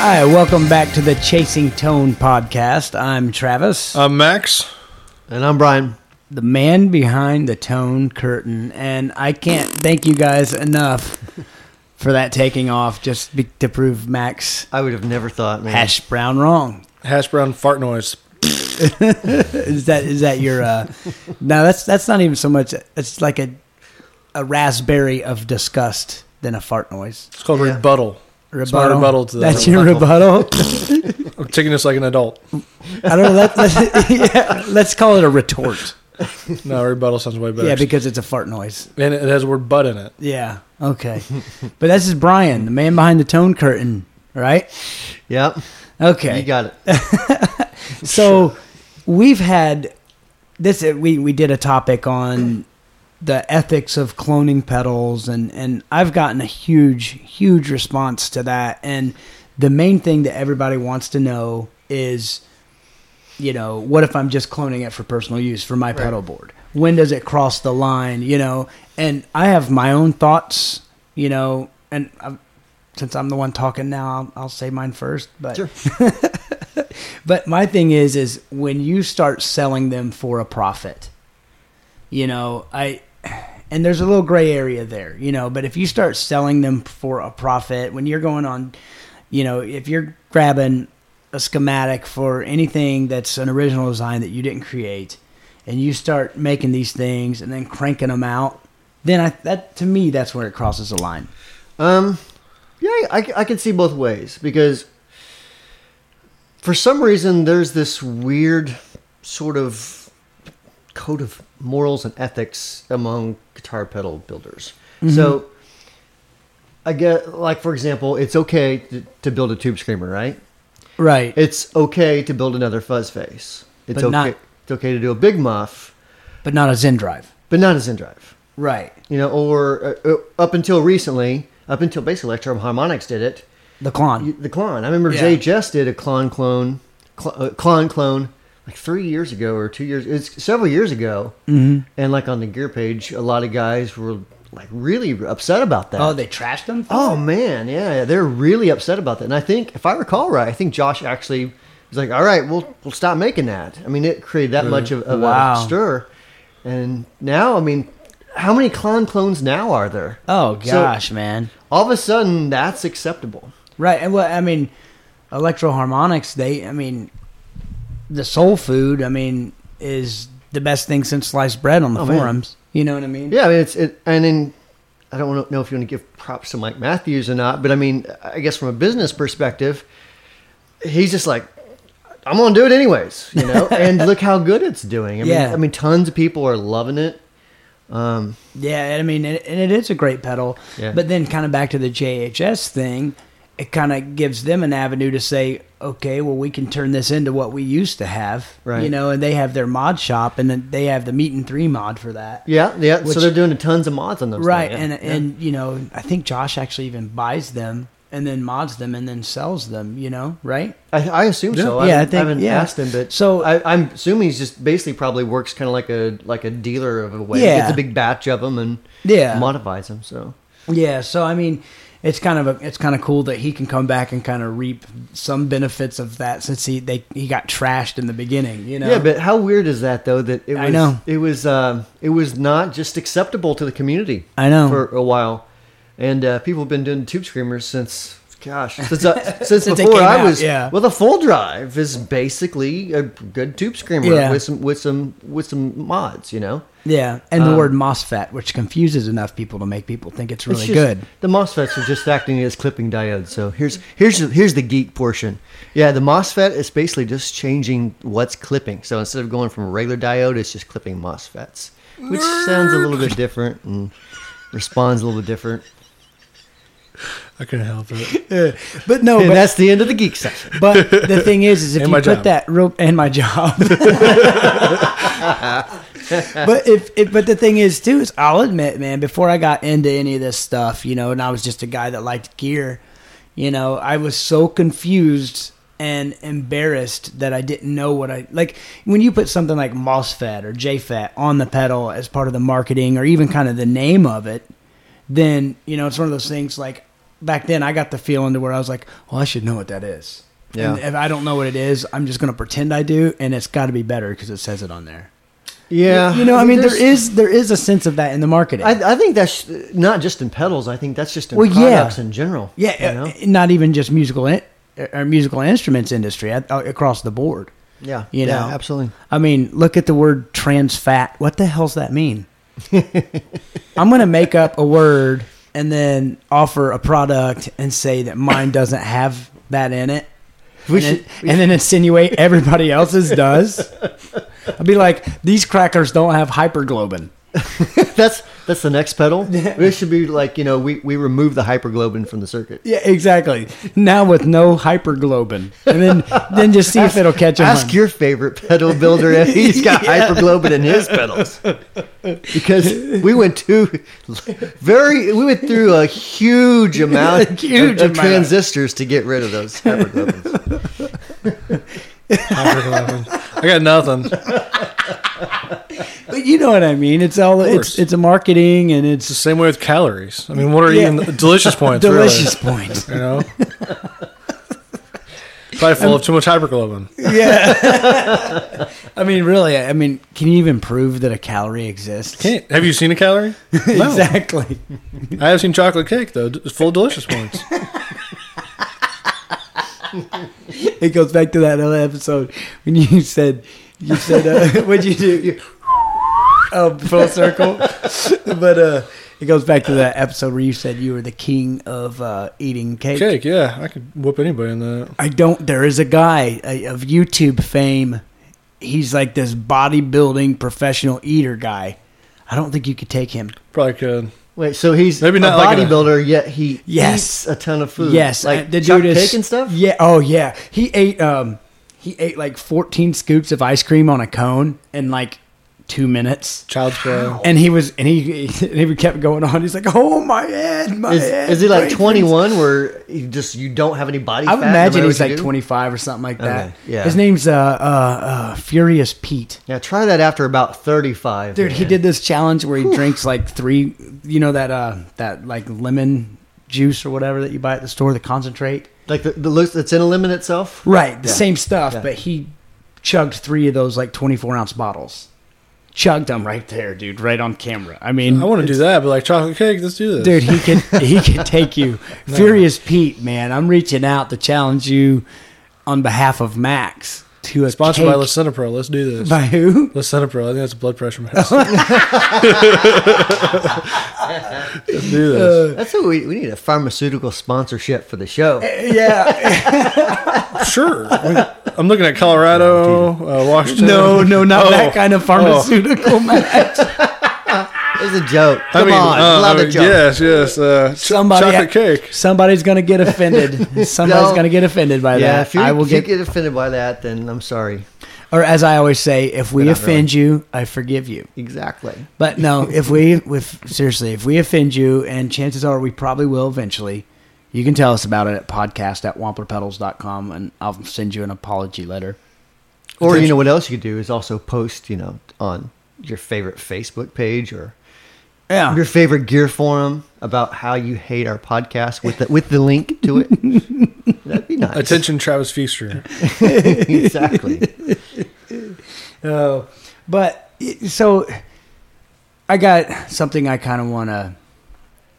Hi, welcome back to the Chasing Tone podcast. I'm Travis, I'm Max, And I'm Brian. the man behind the tone curtain, and I can't thank you guys enough for that taking off just be, to prove Max I would have never thought, man. hash brown wrong. hash brown fart noise. Is that is that your? uh No, that's that's not even so much. It's like a a raspberry of disgust than a fart noise. It's called Yeah. rebuttal. It's my rebuttal to that. That's your rebuttal. I'm taking this like an adult. I don't know. Let, let's, yeah, let's call it a retort. No, rebuttal sounds way better. Yeah, because it's a fart noise. and it has the word "butt" in it. Yeah. Okay. but this is Brian, the man behind the tone curtain, right? Yep. Okay. You got it. so we've had this. uh, We we did a topic on the ethics of cloning pedals, and and I've gotten a huge huge response to that. And the main thing that everybody wants to know is, you know, what if I'm just cloning it for personal use for my pedal board? When does it cross the line? You know, and I have my own thoughts. You know, and i since I'm the one talking now, I'll, I'll say mine first. But Sure. but my thing is, is when you start selling them for a profit, you know, I, and there's a little gray area there, you know, but if you start selling them for a profit, when you're going on, you know, if you're grabbing a schematic for anything that's an original design that you didn't create, and you start making these things and then cranking them out, then I, that to me that's where it crosses the line. Um, yeah, I, I can see both ways because for some reason there's this weird sort of code of morals and ethics among guitar pedal builders. So I get like for example, it's okay to, to build a tube screamer, right? Right. It's okay to build another fuzz face. It's But okay. not- it's okay to do a big muff, but not a Zendrive. but not a Zendrive. Right. You know, or uh, uh, up until recently, up until basically Electro-Harmonix did it. The Klon. You- The clone. I remember Yeah. JHS did a Klon clone, cl- uh, Klon clone, like three years ago or two years. It's several years ago. Mm-hmm. And like on the gear page, a lot of guys were like really upset about that. Oh, they trashed them. Oh it? man, yeah, they're really upset about that. And I think, if I recall right, I think Josh actually was like, "All right, we'll we'll stop making that." I mean, it created that much of, of Wow. a stir. And now, I mean, how many Klon clones now are there? Oh So- gosh, man. All of a sudden, that's acceptable. Right. And well, I mean, Electro-Harmonix. They. I mean, the soul food. I mean, is the best thing since sliced bread on the Oh, forums. You know what I mean? Yeah, I mean, it's it, and then I don't know if you want to give props to Mike Matthews or not, but I mean, I guess from a business perspective, he's just like, I'm gonna do it anyways, you know. and look how good it's doing. I mean, Yeah. I mean, tons of people are loving it. Um, Yeah. I mean, and and it is a great pedal. Yeah. But then, kind of back to the JHS thing, it kind of gives them an avenue to say, okay, well, we can turn this into what we used to have. Right. You know, and they have their mod shop, and then they have the Meat and Three mod for that. yeah, yeah. Which- so they're doing tons of mods on those. right things, and yeah. and you know i think josh actually even buys them and then mods them and then sells them you know right I, I assume so. Yeah, I I, think- haven't yeah. asked him, but So- I, I'm assuming he's just basically probably works kind of like a like a dealer of a way. Yeah. gets a big batch of them and Yeah. modifies them. So yeah so i mean it's kind of a, it's kind of cool that he can come back and kind of reap some benefits of that since he they he got trashed in the beginning you know Yeah, but how weird is that though? That it was, I know. it was uh, it was not just acceptable to the community. I know. for a while, and uh, people have been doing tube screamers since. Gosh, since uh, since, Since before came I out, was, yeah. Well, the Fulldrive is basically a good tube screamer Yeah. with some with some with some mods, you know. yeah and the Um, word MOSFET, which confuses enough people to make people think it's really It's just- good The MOSFETs are just acting as clipping diodes. So here's here's here's the geek portion. Yeah, the MOSFET is basically just changing what's clipping. So instead of going from a regular diode, it's just clipping MOSFETs, which sounds a little bit different and responds a little bit different. I couldn't help it. but no And but, that's the end of the geek section. but the thing is is if And you put job. that rope and my job but if, if but the thing is too is I'll admit, man, before I got into any of this stuff, you know, and I was just a guy that liked gear, you know, I was so confused and embarrassed that I didn't know what I like when you put something like MOSFET or JFET on the pedal as part of the marketing or even kind of the name of it, then you know it's one of those things like back then I got the feeling to where I was like, well, I should know what that is. Yeah. And if I don't know what it is, I'm just going to pretend I do, and it's got to be better because it says it on there. Yeah, You know, I mean, there there is there is a sense of that in the marketing. I, I think that's not just in pedals. I think that's just in Well, yeah. in general. yeah, you know? uh, not even just musical in, or musical instruments industry uh, across the board. yeah, you yeah, know. absolutely. I mean, look at the word trans fat. What the hell's that mean? I'm going to make up a word and then offer a product and say that mine doesn't have that in it. We and, should, then, and then insinuate everybody else's does. I'd be like, these crackers don't have hyperglobin. that's that's the next pedal. This should be like you know we, we remove the hyperglobin from the circuit. Yeah, exactly. Now with no hyperglobin, and then then just see if it'll catch on. Ask your favorite pedal builder if he's got hyperglobin in his pedals. Because we went to very we went through a huge amount Huge of, of amount. transistors to get rid of those hyperglobins. I got nothing. But you know what I mean. It's all it's it's a marketing and It's the same way with calories. I mean, what are Yeah. even delicious points? delicious. Really, you know, probably full of too much hyperglobin. Yeah. I mean, really. I mean, can you even prove that a calorie exists? Can't. Have you seen a calorie? No. exactly. I have seen chocolate cake though. It's full of delicious points. It goes back to that other episode when you said you said uh, what'd you do? You, oh, full circle. but uh, it goes back to that episode where you said you were the king of uh, eating cake. Cake, yeah, I could whoop anybody in that. I don't. There is a guy uh, of YouTube fame. He's like this bodybuilding professional eater guy. I don't think you could take him. Probably could. Wait, so he's Maybe a not like a- bodybuilder, yet he Yes. eats a ton of food. Yes, like the dude is cake and stuff. Yeah. Oh yeah. He ate um he ate like 14 scoops of ice cream on a cone and like two minutes. Child's play. And he was, and he, he kept going on. He's like, "Oh my head, my Is, head." is he like brain twenty freeze." one, where you just you don't have any body I fat? would no imagine matter he's like 25 or something like that. Okay, yeah. His name's uh, uh, uh, Furious Pete. Yeah, try that after about thirty five. Dude, he did this challenge where he drinks like three, you know that uh that like lemon juice or whatever that you buy at the store, the concentrate. like the, the look that's in a lemon itself. Right, the Yeah. same stuff, Yeah. but he chugged three of those like 24 ounce bottles. Chugged them right there, dude, right on camera. I mean, I want to do that, but like chocolate cake, let's do this. Dude, he can he can take you. Furious Pete, man, I'm reaching out to challenge you on behalf of Max to a Sponsored cake. by Lisinopril. Let's do this. by who? Lisinopril. I think that's a blood pressure medicine. let's do this. Uh, that's what we we need a pharmaceutical sponsorship for the show. Uh, yeah, Sure. I'm looking at Colorado, uh, Washington. no, no, not Oh, that kind of pharmaceutical match. It's a joke. I Come mean, on, uh, allow I the mean, joke. yes, yes. Uh, ch- Somebody- chocolate cake. Somebody's gonna get offended. Somebody's No. gonna get offended by Yeah, that. if, you, I will if you get, get offended by that, then I'm sorry. or as I always say, if we But not offend you, I forgive you. Exactly. But no, if we, if seriously, if we offend you, and chances are we probably will eventually, you can tell us about it at podcast at wamplerpedals.com and I'll send you an apology letter. Or you know what else you could do is also post, you know, on your favorite Facebook page or Yeah. your favorite gear forum about how you hate our podcast with the, with the link to it. That'd be nice. Attention, Travis Feaster. exactly. Oh, but so I got something I kind of want to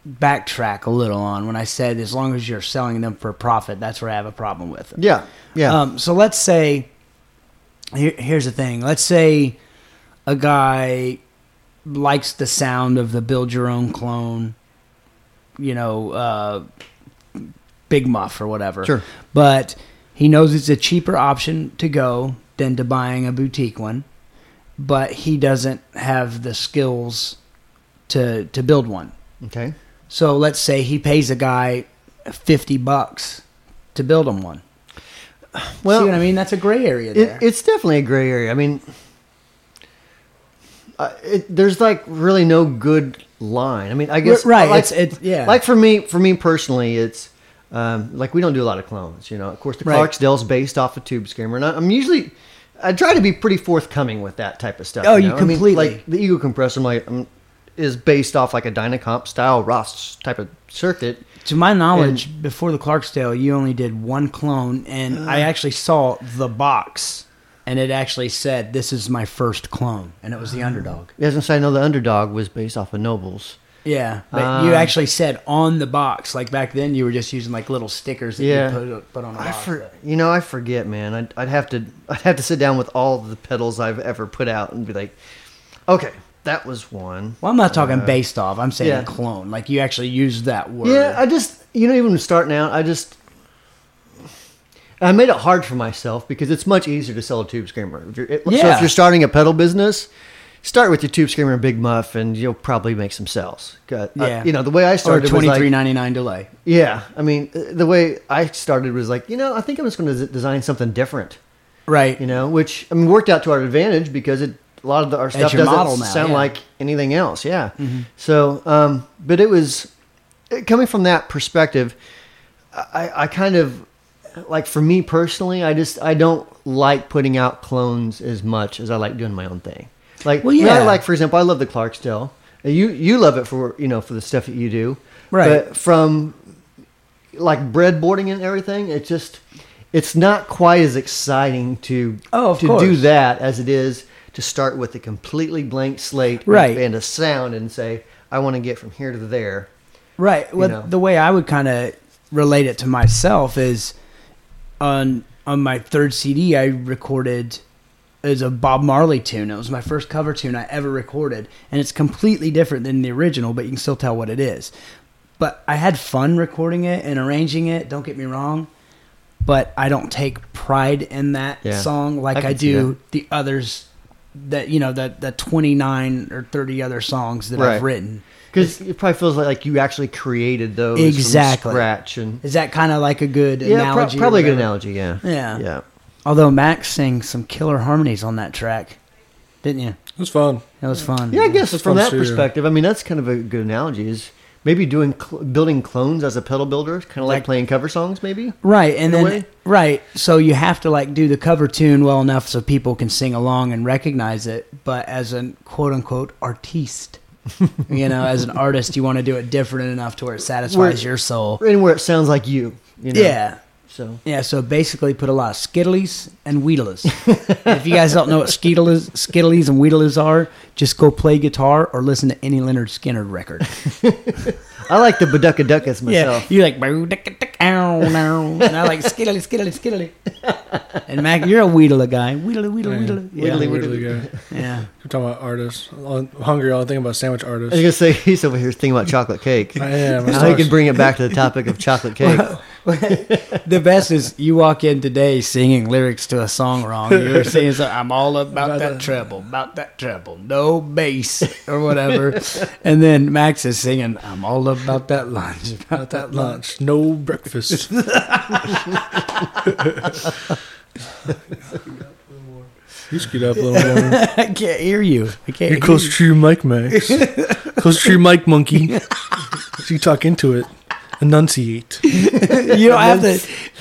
backtrack a little on when I said as long as you're selling them for profit, that's where I have a problem with them. Yeah. Yeah. Um, so let's say here, here's the thing. Let's say a guy likes the sound of the build your own clone, you know, uh, Big Muff or whatever. Sure. But he knows it's a cheaper option to go than to buying a boutique one. But he doesn't have the skills to to build one. okay. So let's say he pays a guy fifty bucks to build him one. Well, See what I mean? That's a gray area there. It, it's definitely a gray area. I mean, uh, it, there's like really no good line. I mean, I guess right. Like, it's it's yeah. like for me, for me personally, it's Um, like we don't do a lot of clones, you know. Of course, the Right. Clarksdale's based off of Tube Screamer, and I- I'm usually I try to be pretty forthcoming with that type of stuff. Oh, you know? I mean, completely- like the Ego Compressor, like um, is based off like a Dynacomp style Ross type of circuit. To my knowledge, before the Clarksdale, you only did one clone, and I actually saw the box, and it actually said, "This is my first clone," and it was the underdog. As I say, I know the Underdog was based off of Nobles. Yeah, but you Um, actually said on the box. Like back then, you were just using like little stickers that Yeah. you put, put on a I box. for, you know, I forget, man. I'd, I'd have to, I'd have to sit down with all the pedals I've ever put out and be like, okay, that was one. well, I'm not talking Uh, based off. I'm saying yeah. clone. Like you actually used that word. Yeah, I just, you know, even starting out, I just, I made it hard for myself because it's much easier to sell a tube screamer. If you're, So Yeah. if you're starting a pedal business, start with your tube screamer and Big Muff, and you'll probably make some sales. uh, Yeah. you know, the way I or started was twenty like, three ninety nine delay. yeah. I mean, uh, the way I started was like, you know, I think I'm just going to design something different. Right. you know, which I mean worked out to our advantage because it a lot of the, our stuff doesn't now, sound yeah. like anything else. Yeah. Mm-hmm. So, um, but it was uh, coming from that perspective. I, I kind of like for me personally, I just I don't like putting out clones as much as I like doing my own thing. Like, Well, I mean, I yeah. like for example, I love the Clarksdale. Uh, you you love it for you know for the stuff that you do, Right. But from like breadboarding and everything, it just it's not quite as exciting to Oh, to course. do that as it is to start with a completely blank slate Right. and a sound and say I want to get from here to there. Right. Well, know. the way I would kind of relate it to myself is on on my third CD I recorded is a Bob Marley tune. It was my first cover tune I ever recorded, and it's completely different than the original, but you can still tell what it is. But I had fun recording it and arranging it. Don't get me wrong, but I don't take pride in that Yeah. song like I I, do the others. That you know, that that twenty nine or thirty other songs that I've written. Because it probably feels like, like you actually created those Exactly. from scratch and Is that kind of like a good yeah, analogy? or probably a good analogy. Yeah, Yeah. yeah. Although Max sang some killer harmonies on that track, didn't you? It was fun. That was fun. Yeah, I guess from that too. perspective, I mean that's kind of a good analogy. Is maybe doing cl- building clones as a pedal builder, kind of like, Like- playing cover songs, maybe. Right, and then right, so you have to like do the cover tune well enough so people can sing along and recognize it. But as a quote unquote artiste, you know, as an artist, you want to do it different enough to where it satisfies Where- your soul. Anywhere it sounds like you. you know? Yeah. So Yeah, so basically put a lot of skittlies and wheatles. if you guys don't know what skittlies, skittlies and wheatles are, just go play guitar or listen to any Lynyrd Skynyrd record. I like the Baducka Duckas myself. Yeah, you like "Boo, dick, dick, ow, now," and I like skittily, skittily, skittily. And Mac, you're a Wheedle guy. Wheedle, wheedle, Yeah. wheedle. Yeah. Wiggly, Weirdly guy. yeah. We're talking about artists. I'm hungry. All I think about sandwich I was artists. gonna say he's over here thinking about chocolate cake. I am. Now you can bring it back to the topic of chocolate cake. The best is you walk in today singing lyrics to a song wrong. You were saying, something, I'm all about About that that- treble, about that treble, no bass or whatever. and then Max is singing, I'm all about that lunch, about that lunch. no breakfast. you scoot up a little more. I can't hear you. I can't You're hear close you. to your mic, Max. close to your mic, monkey. So you talk into it. Enunciate. you don't have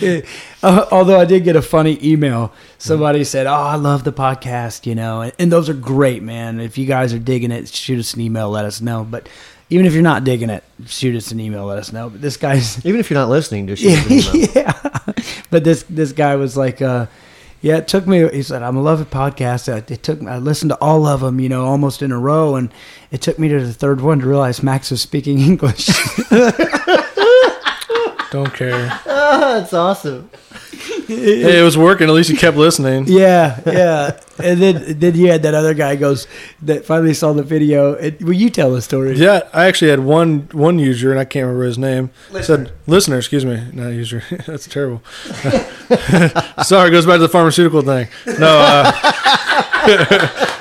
to. Uh, although I did get a funny email. Somebody said, "Oh, I love the podcast," you know, and, and those are great, man. If you guys are digging it, shoot us an email, let us know. But even if you're not digging it, shoot us an email, let us know. But this guy's, Even if you're not listening, just shoot us an email. yeah. But this this guy was like, uh, "Yeah, it took me." He said, "I'm a love podcast. It took I listened to all of them, you know, almost in a row, and it took me to the third one to realize Max was speaking English." Don't care. Ah, that's awesome. Hey, it was working. At least you kept listening. Yeah, yeah. And then then you had that other guy goes that finally saw the video. And, will you tell the story? Yeah, I actually had one one user, and I can't remember his name. Said listener, excuse me, not user. That's terrible. Sorry, it goes back to the pharmaceutical thing. No, uh,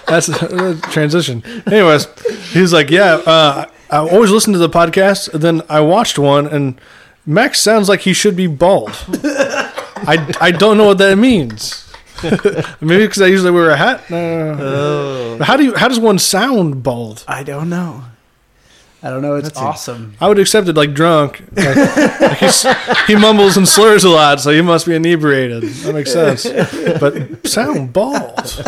that's a transition. Anyways, he's like, "Yeah, uh, I always listen to the podcast. And then I watched one, and Max sounds like he should be bald. I, I don't know what that means. Maybe because I usually wear a hat. No. Oh. How do you? How does one sound bald? I don't know. I don't know. It's That's awesome. I would accept it like drunk. Like, like he mumbles and slurs a lot, so he must be inebriated. That makes sense. But sound bald.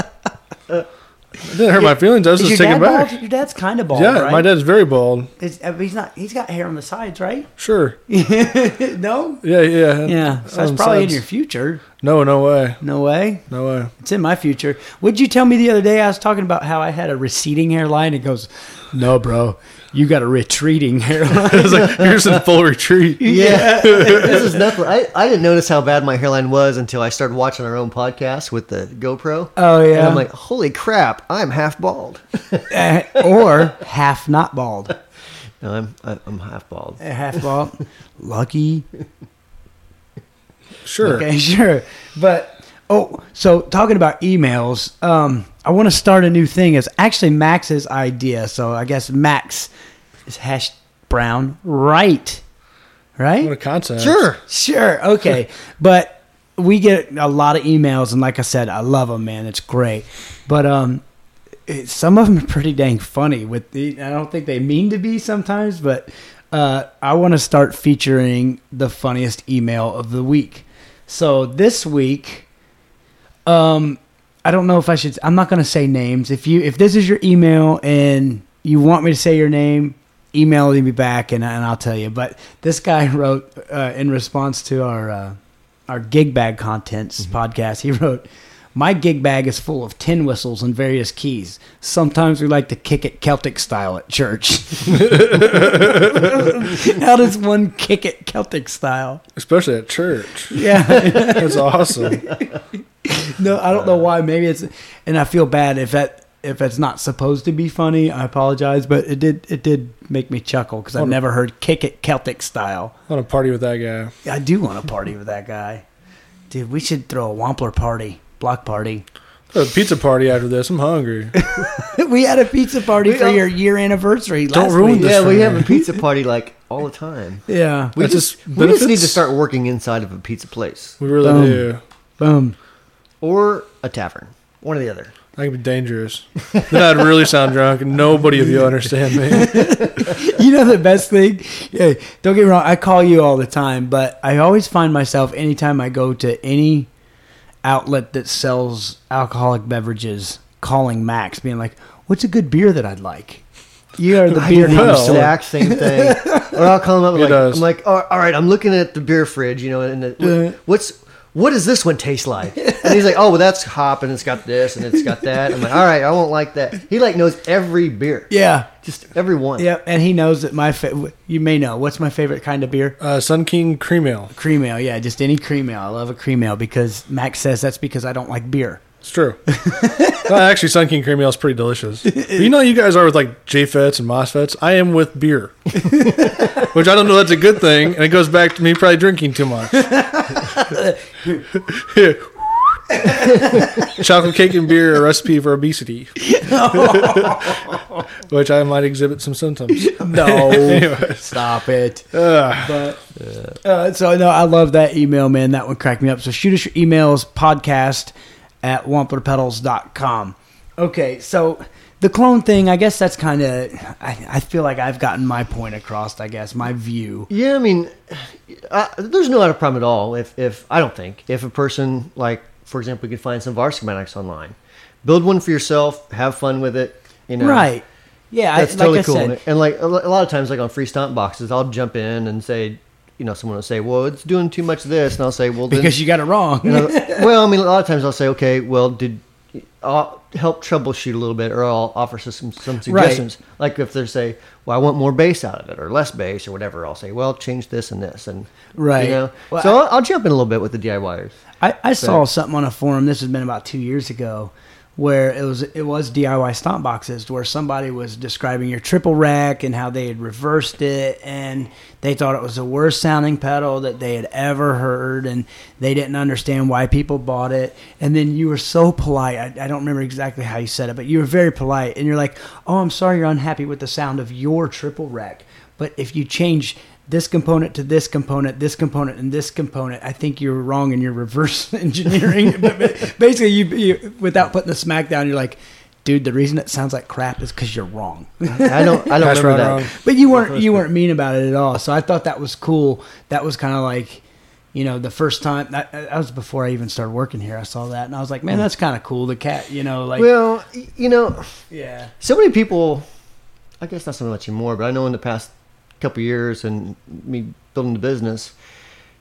It didn't hurt my feelings. I was Is just your taken back. bald? Your dad's kind of bald, Yeah, right? my dad's very bald. It's, uh, he's not. He's got hair on the sides, right? Sure. no. Yeah, yeah. Yeah. So that's On probably in your future. No, no way. No way. No way. It's in my future. What'd you tell me the other day? I was talking about how I had a receding hairline. It goes, no, bro, you got a retreating hairline. It's like yours in full retreat. Yeah, this is nothing. I, I didn't notice how bad my hairline was until I started watching our own podcast with the GoPro. Oh And yeah. I'm like, holy crap, I'm half bald. Eh, or half not bald. no, I'm I- I'm half bald. Eh, Half bald. Lucky. Sure. Okay, sure. But oh, so talking about emails, um, I want to start a new thing. It's actually Max's idea. So I guess Max is hash brown, right? Right? What a concept. Sure. Sure. Okay. but we get a lot of emails, and like I said, I love them, man. It's great. But um, it, some of them are pretty dang funny. With the, I don't think they mean to be sometimes, but uh, I want to start featuring the funniest email of the week. So this week, um, I don't know if I should. I'm not going to say names. If you if this is your email and you want me to say your name, email me back and, and I'll tell you. But this guy wrote uh, in response to our uh, our gig bag contents podcast. He wrote, "My gig bag is full of tin whistles and various keys. Sometimes we like to kick it Celtic style at church." How does one kick it Celtic style? Especially at church. Yeah. That's awesome. No, I don't know why. Maybe it's, and I feel bad if that if it's not supposed to be funny. I apologize, but it did it did make me chuckle because I've What a- never heard kick it Celtic style. Want to party with that guy. I do want to party with that guy, dude. We should throw a Wampler party, block party. A pizza party after this. I'm hungry. we had a pizza party We for all- your year anniversary. Don't ruin week. this Yeah, for we me. have a pizza party like all the time. Yeah, We just, just we just need to start working inside of a pizza place We really Boom. do. boom. Or a tavern, one or the other. That could be dangerous. then I'd really sound drunk, and nobody of you understand me. you know the best thing? Yeah, don't get me wrong. I call you all the time, but I always find myself anytime I go to any outlet that sells alcoholic beverages calling Max, being like, "What's a good beer that I'd like?" You are the I beer do the exact same thing. or I'll call him up. He Like, does. I'm like, all all right, I'm looking at the beer fridge, you know, and the, Yeah. what's what does this one taste like? And he's like, oh, well, that's hop, and it's got this, and it's got that. I'm like, all right, I won't like that. He like knows every beer, Yeah, just every one. yeah, and he knows that my fa- you may know what's my favorite kind of beer. Uh, Sun King Cream Ale. Cream ale, yeah, just any cream ale. I love a cream ale because Max says that's because I don't like beer. It's true. actually, Sun King Cream Ale is pretty delicious. But you know, you guys are with like JFETs and MOSFETs. I am with beer, which I don't know that's a good thing, and it goes back to me probably drinking too much. Chocolate cake and beer, a recipe for obesity, which I might exhibit some symptoms. No, Anyways. stop it. Ugh. But uh, so no, I love that email, man. That one cracked me up. So shoot us your emails, podcast at wamplerpedals.com. Okay, so the clone thing, I guess that's kind of, I, I feel like I've gotten my point across, I guess, my view. Yeah, I mean, uh, there's no other problem at all. If, if I don't think if a person like, for example, you could find some VAR schematics online, build one for yourself, have fun with it. You know, Right. Yeah, I, That's like totally I cool. said, and like a a lot of times, like on free stomp boxes, I'll jump in and say, you know, someone will say, "Well, it's doing too much of this," and I'll say, "Well, then, because you got it wrong. you know, well, I mean, a lot of times I'll say, "Okay, well, did." I'll help troubleshoot a little bit, or I'll offer some some suggestions. Like if they say, "Well, I want more bass out of it, or less bass, or whatever," I'll say, "Well, change this and this," and Right. You know, Well, so I'll, I'll jump in a little bit with the DIYers. I, I saw something on a forum. This has been about two years ago, where it was it was DIY stomp boxes, where somebody was describing your Triple Wreck and how they had reversed it, and they thought it was the worst sounding pedal that they had ever heard, and they didn't understand why people bought it. And then you were so polite. I, I don't remember exactly how you said it, but you were very polite, and you're like, "Oh, I'm sorry, you're unhappy with the sound of your Triple Wreck, but if you change." This component to this component, this component, and this component. I think you're wrong in your reverse engineering. But Basically, you, you without putting the smack down, you're like, dude, the reason it sounds like crap is because you're wrong. I don't. I don't That's remember right, that. wrong. But you weren't you weren't mean about it at all. So I thought that was cool. That was kind of like, you know, the first time that, that was before I even started working here. I saw that and I was like, man, hmm. that's kind of cool. The cat, you know, like Well, you know, yeah, so many people. I guess not so much anymore, but I know in the past couple years and me building the business,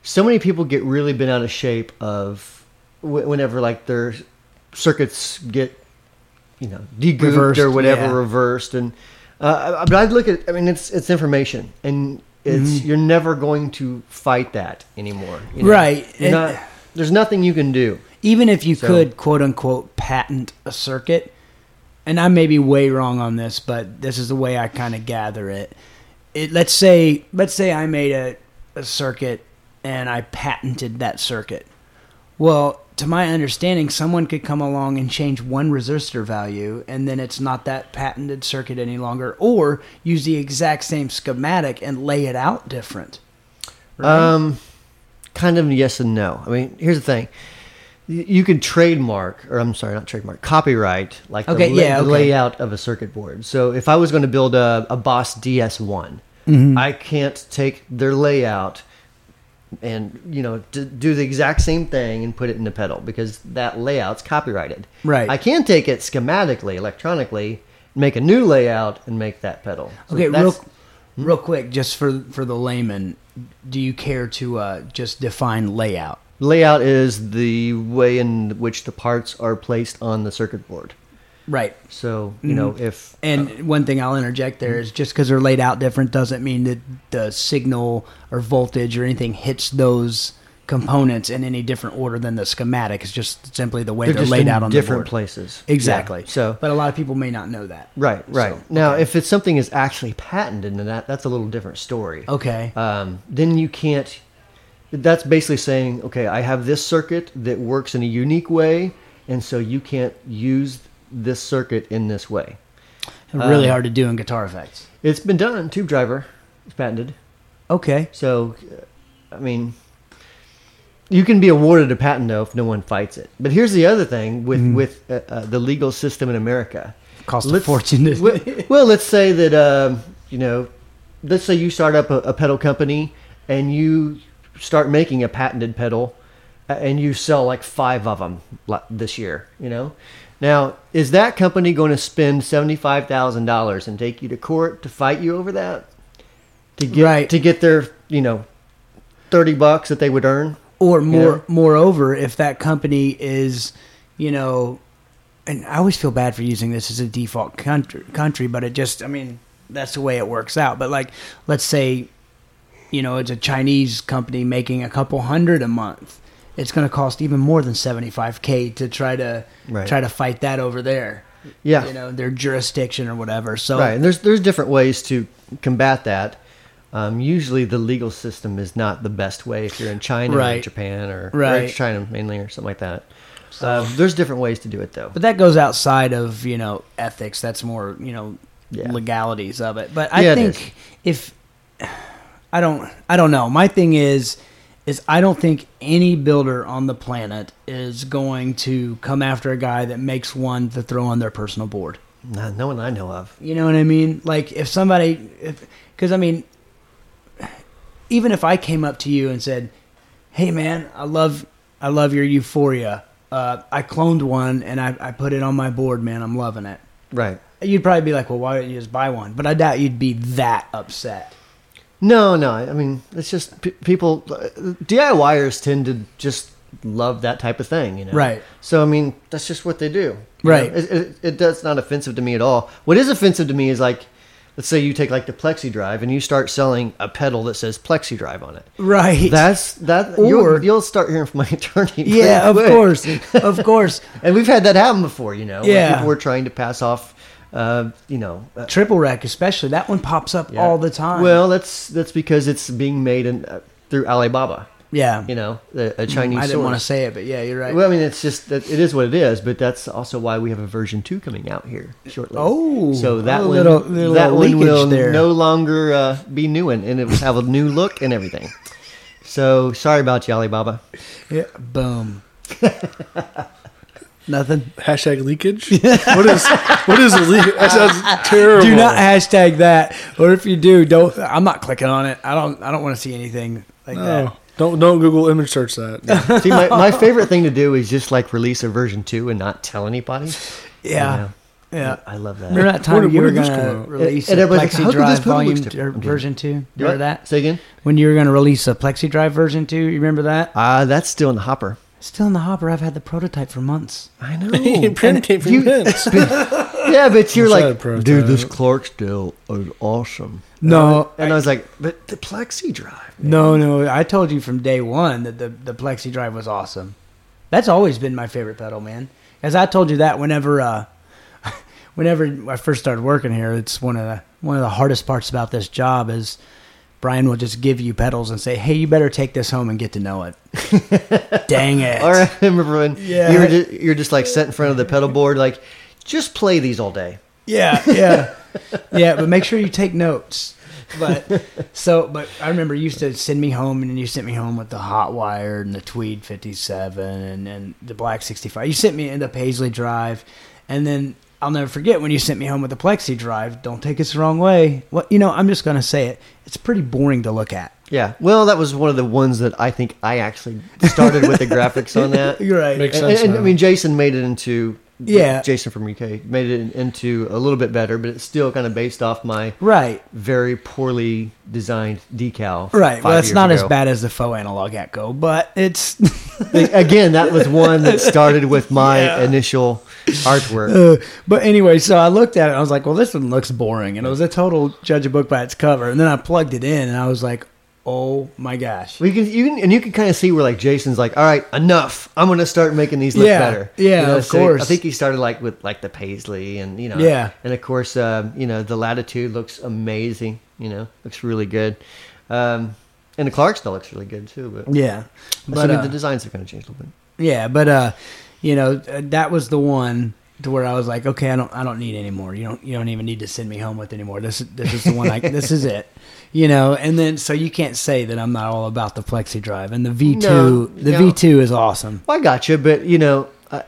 so many people get really bent out of shape of whenever like their circuits get, you know, degooped or whatever yeah. reversed, and uh, but I'd look at. I mean, it's it's information, and it's you're never going to fight that anymore. you know? Mm-hmm. Right, and- not, there's nothing you can do. even if you So- could quote unquote patent a circuit, and I may be way wrong on this, but this is the way I kind of gather it. It let's say let's say I made a, a circuit and I patented that circuit. Well, to my understanding, someone could come along and change one resistor value, and then it's not that patented circuit any longer, or use the exact same schematic and lay it out different. Right? Um, kind of yes and no. I mean, here's the thing: you, could trademark, or I'm sorry, not trademark, copyright like the, Okay, la- yeah, the okay. layout of a circuit board. So if I was going to build a, a Boss DS1, Mm-hmm. I can't take their layout and you know d- do the exact same thing and put it in the pedal because that layout's copyrighted. Right. I can take it schematically, electronically, make a new layout and make that pedal. So Okay, real real quick, just for for the layman, do you care to uh, just define layout? Layout is the way in which the parts are placed on the circuit board. Right. So, you know, if And one thing I'll interject there is just because they're laid out different doesn't mean that the signal or voltage or anything hits those components in any different order than the schematic. It's just simply the way they're they're, laid out on different the board. places. Exactly. Yeah, So, but a lot of people may not know that. right, right. So, now, okay. if it's something is actually patented, then that that's a little different story. Okay. Um, then you can't. That's basically saying, okay, I have this circuit that works in a unique way, and so you can't use this circuit in this way. really um, hard to do in guitar effects. It's been done. Tube driver is patented. Okay. So, uh, I mean, you can be awarded a patent though if no one fights it. But here's the other thing with with uh, uh, the legal system in America. Cost a Let's- fortune. to- well, well, let's say that um, you know, let's say you start up a, a pedal company and you start making a patented pedal, uh, and you sell like five of them this year. You know, now is that company going to spend seventy five thousand dollars and take you to court to fight you over that? To get Right. to get their you know thirty bucks that they would earn. Or more, know? moreover, if that company is, you know, and I always feel bad for using this as a default country, country, but it just, I mean, that's the way it works out. But like, let's say, you know, it's a Chinese company making a couple hundred a month. It's going to cost even more than seventy five k to try to Right. try to fight that over there. Yeah. you know, their jurisdiction or whatever. So Right, and there's there's different ways to combat that. Um, usually, the legal system is not the best way if you're in China or Japan or, or China mainly or something like that. Uh, there's different ways to do it though. But that goes outside of you know ethics. That's more you know Yeah. legalities of it. But I Yeah, think if I don't, I don't know. My thing is, is I don't think any builder on the planet is going to come after a guy that makes one to throw on their personal board. Not, no one I know of. You know what I mean? Like if somebody, because I mean, even if I came up to you and said, "Hey, man, I love, I love your Euphoria. Uh, I cloned one and I, I put it on my board, man. I'm loving it." Right. You'd probably be like, "Well, why don't you just buy one?" But I doubt you'd be that upset. No, no. I mean, it's just p- people. Uh, DIYers tend to just love that type of thing, you know. Right. So I mean, that's just what they do. Right. It, it, it that's not offensive to me at all. What is offensive to me is like, let's say you take like the Plexi Drive and you start selling a pedal that says Plexi Drive on it. Right. That's that. Or- you'll, you'll start hearing from my attorney. yeah, of quick. course, of course. And we've had that happen before, you know. Yeah. people were trying to pass off, uh, you know. Uh, Triple Wreck especially that one pops up yeah. all the time. Well, that's that's because it's being made in, uh, through Alibaba. yeah, You know, a, a Chinese. I didn't want to say it, but yeah, you're right. Well, I mean, it's just that it is what it is, but that's also why we have a version two coming out here shortly. Oh, so that one, little- little that one will there. no longer uh, be new one, and it will have a new look and everything. So sorry about you, Alibaba. yeah, boom. Nothing. Hashtag leakage. what is what is a leak? That sounds terrible. Do not hashtag that, or if you do, don't. I'm not clicking on it. I don't. I don't want to see anything like No, that. don't don't Google image search that. See, my, my favorite thing to do is just like release a version two and not tell anybody. Yeah, You know? yeah. I love that. Remember that time When- you when were gonna release And a everybody's like, Plexi "How come this Drive volume looks or version two? You What? remember that? Say again. When you were gonna release a Plexi Drive version two, you remember that? Uh, that's still in the hopper. Still in the hopper. I've had the prototype for months. I know. Print came from you- Vince. yeah, but you're Inside like, prototype. dude, this Clarksdale is awesome. No, and I, I- was like, but the Plexi Drive. man." No, no. I told you from day one that the the Plexi Drive was awesome. That's always been my favorite pedal, man. As I told you that whenever uh whenever I first started working here, it's one of the one of the hardest parts about this job is Brian will just give you pedals and say, "Hey, you better take this home and get to know it." Dang it! Or I remember when Yeah. you were just, you're just like set in front of the pedal board, like, just play these all day. Yeah, yeah, yeah. But make sure you take notes. But so, but I remember you used to send me home, and then you sent me home with the hot wired and the Tweed fifty seven and and the Black sixty five. You sent me in the Paisley Drive, and then I'll never forget when you sent me home with the Plexi Drive. Don't take us the wrong way. What you know, I'm just gonna say it. It's pretty boring to look at. Yeah. Well, that was one of the ones that I think I actually started with the graphics on that. You're right. Makes And, sense. and, I mean, Jason made it into Yeah. Jason from UK made it into a little bit better, but it's still kind of based off my Right. very poorly designed decal. Right. Well, it's years not as bad as the faux analog echo, but it's Again, that was one that started with my Yeah. initial artwork. Uh, but anyway, so I looked at it. and I was like, "Well, this one looks boring," and it was a total judge a book by its cover. And then I plugged it in, and I was like, "Oh my gosh!" We can, you can, and you can kind of see where like Jason's like, all right, enough. I'm going to start making these look Yeah, better. yeah, You know, of so I think he started like with like the paisley and you know, Yeah. and of course, um, you know, the latitude looks amazing. You know, looks really good. Um, and the Clarksdale looks really good too. But, Yeah, but but I mean, uh, the designs are going to change a little bit. yeah, but uh, you know, uh, that was the one to where I was like, "Okay, I don't, I don't need any more. You don't, you don't even need to send me home with anymore. This, is this is the one. I, this is it." You know, and then so you can't say that I'm not all about the Plexi Drive and the V2. No, the no. V2 is awesome. Well, I got you, but you know, I,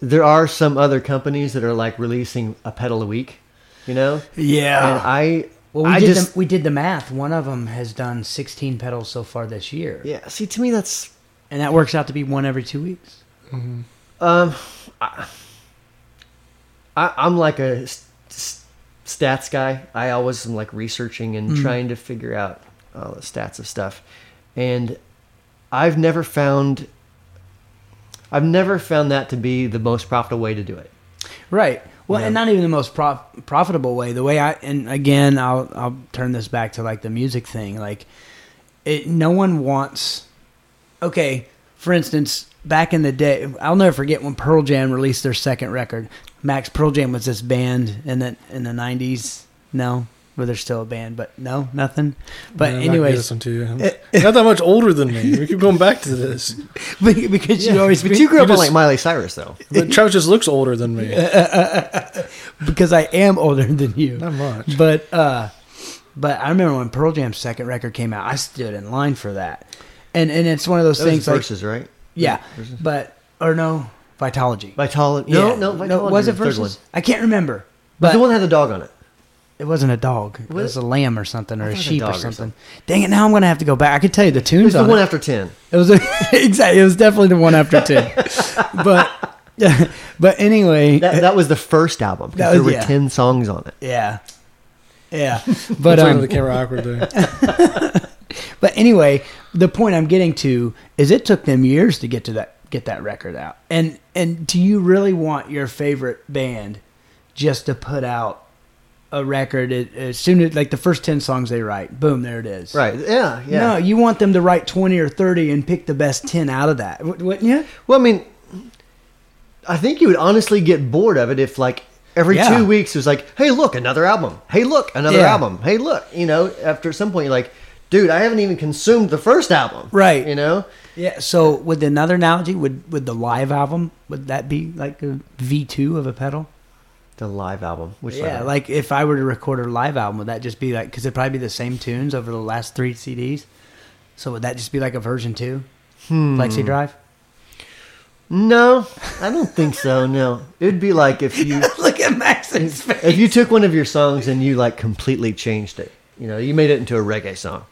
there are some other companies that are like releasing a pedal a week. You know, Yeah. and I. Well, we I did just, the, we did the math. One of them has done 16 pedals so far this year, yeah. See, to me, that's and that works out to be one every two weeks. Um, I, I, I'm like a s- s- stats guy. I always am like researching and trying to figure out all the stats of stuff, and I've never found. I've never found that to be the most profitable way to do it. Right. Well, Yeah. and not even the most prof- profitable way. The way I and again, I'll I'll turn this back to like the music thing. Like, it. No one wants. Okay, for instance, back in the day, I'll never forget when Pearl Jam released their second record. Max Pearl Jam was this band in the in the nineties. No, well, they're still a band, but no, nothing. But Man, I'm not anyways, listening to you. I'm not that much older than me. We keep going back to this. because you always But you grew up just- like Miley Cyrus, though. But Travis just looks older than me. because I am older than you. Not much. But uh, but I remember when Pearl Jam's second record came out, I stood in line for that, and and it's one of those Those things like verses, right? yeah, Verses? but or no Vitology. Vitology. No, Yeah. no, Vitology was it the third versus? I can't remember, But but the one that had the dog on it. it wasn't a dog. It Was was a lamb or something, or I a thought a sheep or dog or something. something. Dang it! Now I'm gonna have to go back. I can tell you the It tunes was the on one it. after ten. It was a, exactly. It was definitely the one after ten. but but anyway, That, that was the first album. 'cause That there were yeah. ten songs on it. yeah, yeah. But But um, the camera awkward there. But anyway, the point I'm getting to is it took them years to get to that get that record out. And and do you really want your favorite band just to put out a record as- soon as like the first 10 songs they write, boom, there it is. Right. Yeah. Yeah. No, you want them to write 20 or 30 and pick the best 10 out of that. Wouldn't you? Well, I mean, I think you would honestly get bored of it if, like, every Yeah. two weeks it was like, "Hey, look, another album. Hey, look, another Yeah. album. Hey, look." You know, after some point, you're like, "Dude, I haven't even consumed the first album." Right. You know. Yeah, so with another analogy, would would the live album would that be like a V2 of a pedal? The live album. Which yeah, album? like if I were to record a live album, would that just be like? Because it'd probably be the same tunes over the last three CDs. So would that just be like a version two, Hmm. Plexi Drive? No, I don't think so. No, it'd be like if you Look at Max's face. if you took one of your songs and you like completely changed it. You know, you made it into a reggae song.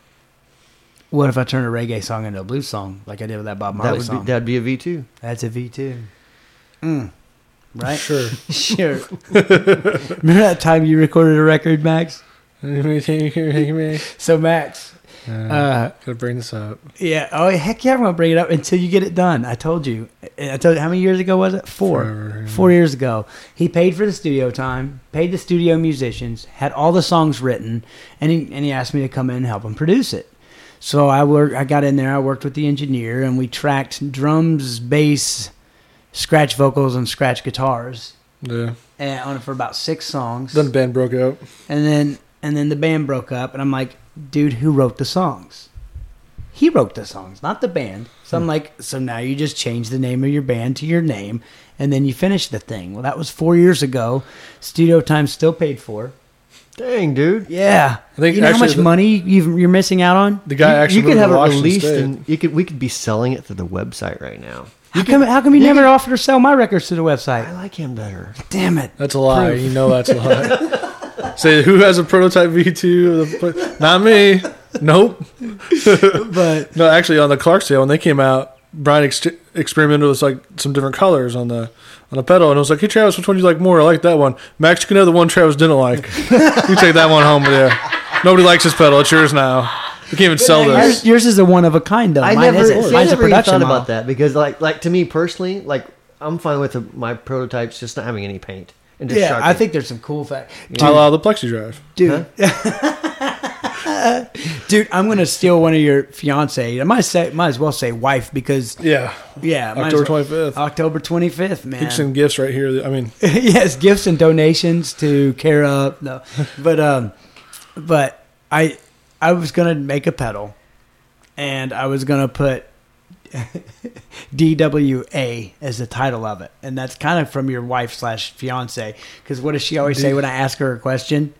What if I turn a reggae song into a blues song, like I did with that Bob That Marley would song? be that'd be a V two. That's a V two. Mm. Right? Sure. sure. Remember that time you recorded a record, Max? uh, So Max, uh, gotta bring this up. yeah, oh heck yeah, I'm gonna bring it up until you get it done. I told you. I told you how many years ago was it? Four. Forever, yeah. Four years ago. He paid for the studio time, paid the studio musicians, had all the songs written, and he and he asked me to come in and help him produce it. So I worked. I got in there. I worked with the engineer, and we tracked drums, bass, scratch vocals, and scratch guitars, Yeah. and on it for about six songs. Then the band broke up. And then and then the band broke up, and I'm like, dude, who wrote the songs? He wrote the songs, not the band. So I'm hmm. like, so now you just change the name of your band to your name, and then you finish the thing. Well, that was four years ago. Studio time still paid for. Dang, dude. Yeah, I think you know how actually much the- money you've, you're missing out on. The guy you, actually you could moved have to it Washington released State. and you could we could be selling it through the website right now. How come? How come you never offered to sell my records to the website? I website? like him better. Damn it! That's a lie. Proof. You know that's a lie. Say who has a prototype V2? of the- Not me. Nope. But No, actually, on the Clarksdale when they came out, Brian ex- experimented with like some different colors on the on the pedal, and I was like, "Hey Travis, which one do you like more? I like that one." Max, you can have the one Travis didn't like. you take that one home with you. Nobody likes this pedal. It's yours now. We can't even sell yours, this. yours is a one of a kind, though. I Mine never, isn't. see, I Mine's a never even production thought model. about that because, like, like to me personally, like I'm fine with the, my prototypes just not having any paint and just Yeah, sharpening. I think there's some cool facts. I allow the plexi drive. dude. dude, I'm gonna steal one of your fiance. I might say, might as well say wife because Yeah, yeah, October twenty fifth. October 25th, You man. send gifts right here. I mean, yes, gifts and donations to care of no, but um, but I I was gonna make a pedal, and I was gonna put DWA as the title of it, and that's kind of from your wife slash fiance. Because what does she always say when I ask her a question?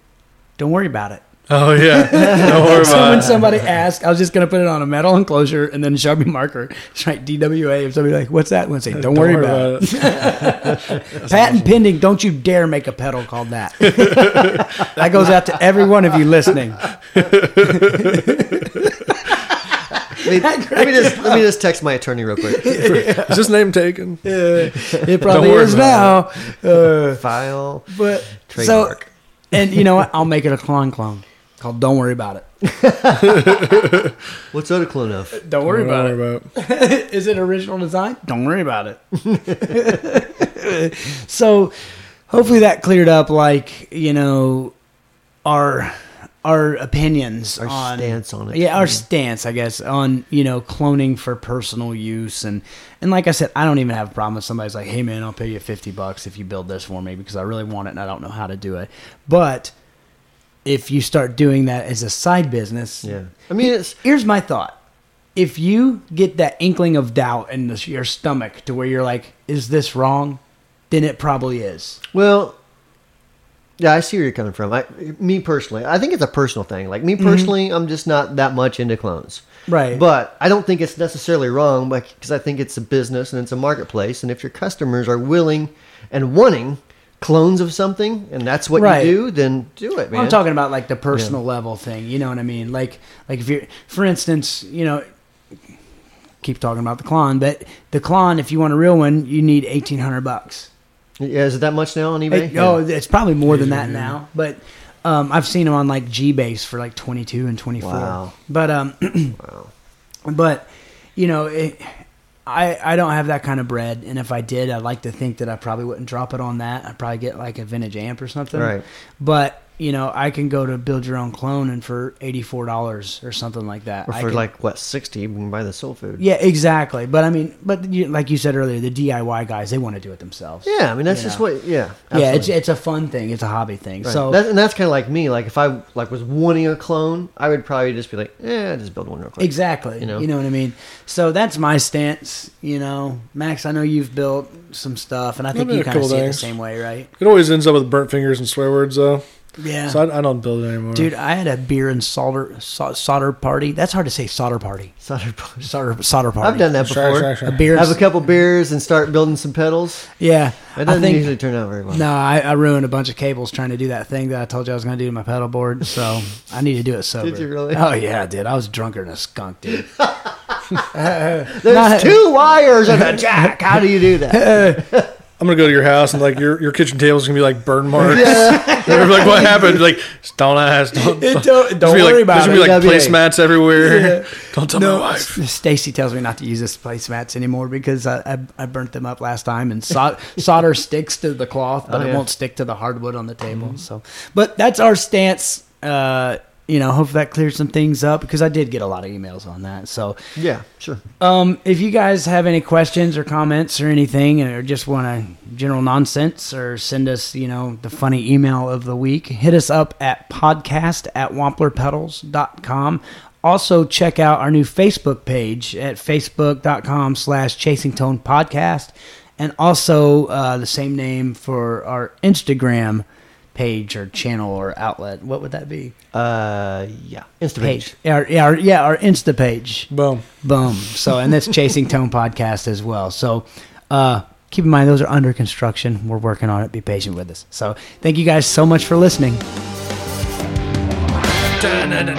Don't worry about it. Oh yeah, don't So when somebody asks, I was just gonna put it on a metal enclosure and then Sharpie marker. Just write DWA. If somebody like, "What's that?" I'm gonna say, "Don't, worry, about, it." Patent pending. Don't you dare make a pedal called that. that goes out to every one of you listening. Let me, let me just let me just text my attorney real quick. Is this name taken? Yeah, It probably is now. Uh, File but so, trademark. and you know what? I'll make it a clone clone called "Don't Worry About It." What's that a clone of? Don't worry Don't about it. about it. Is it original design? Don't worry about it. so hopefully that cleared up like, you know, our our opinions Our on stance on it. Yeah, our Yeah. stance, I guess, on, you know, cloning for personal use and and like I said, I don't even have a problem if somebody's like, "Hey man, I'll pay you 50 bucks if you build this for me because I really want it and I don't know how to do it." But if you start doing that as a side business, Yeah. I mean, it's here's my thought if you get that inkling of doubt in your stomach to where you're like is this wrong then it probably is well. Yeah, I see where you're coming from. I, me personally, I think it's a personal thing. Like me mm-hmm. personally, I'm just not that much into clones. right But I don't think it's necessarily wrong because I think it's a business and it's a marketplace. And if your customers are willing and wanting clones of something and that's what Right. you do, then do it, man. i'm talking about like the personal level thing you know what i mean like like if you're for instance you know keep talking about the clone, but the clone, if you want a real one you need 1800 bucks Yeah, is it that much now on eBay? It- oh it's probably more than that now but um, i've seen them on like g-base for like 22 and 24 Wow. but um Wow. but you know it, I, I don't have that kind of bread and if i did i'd like to think that i probably wouldn't drop it on that i'd probably get like a vintage amp or something Right. but you know i can go to build your own clone and for $84 or something like that Or I for can- like what sixty, you can buy the soul food. yeah exactly but i mean but you, like you said earlier the diy guys they want to do it themselves Yeah, I mean that's just know. what. Yeah, yeah it's it's a fun thing it's a hobby thing Right. so That- and that's kind of like me. Like if I like was wanting a clone, I would probably just be like, yeah, just build one real quick. Exactly. You You know? know? what I mean? So that's my stance. You know, Max, I know you've built some stuff, and I think did you a kind of couple see it the same way, right? It always ends up with burnt fingers and swear words, though. Yeah. So I, I don't build it anymore. Dude, I had a beer and solder so- solder party. That's hard to say. Solder party. Solder party. Solder solder party. I've done that before. sure, sure. A beer. Have a couple beers and start building some pedals. yeah. It I doesn't think. usually turn out very well. No, I, I ruined a bunch of cables trying to do that thing that I told you I was going to do to my pedal board. So I need to do it sober. Did you really? Oh yeah, I did. I was drunker than a skunk, dude. There's Not- two wires and a jack. How do you do that? I'm gonna go to your house and like your your kitchen table's gonna be like burn marks. They're like, what happened? Like, don't ask. Don't, Don't- there's don't gonna be, worry like, about There's gonna be like WA. placemats everywhere. Don't tell my wife. Stacy tells me not to use this placemats anymore because I, I, I burnt them up last time and solder, solder sticks to the cloth, but Oh, it won't stick to the hardwood on the table. So, but that's our stance. Uh, you know, hope that clears some things up because I did get a lot of emails on that. So, Yeah, sure. um, if you guys have any questions or comments or anything, or just want to general nonsense, or send us, you know, the funny email of the week, hit us up at podcast at wamplerpedals.com. Also, check out our new Facebook page at facebook.com slash chasing tone podcast. And also uh, the same name for our Instagram page or channel or outlet. What would that be? Uh, yeah. Insta Page. page. Yeah, our, yeah, our, yeah, our Insta page. Boom. Boom. So, and that's Chasing Tone podcast as well. So, uh, keep in mind those are under construction. We're working on it. Be patient with us. So, thank you guys so much for listening. Shannon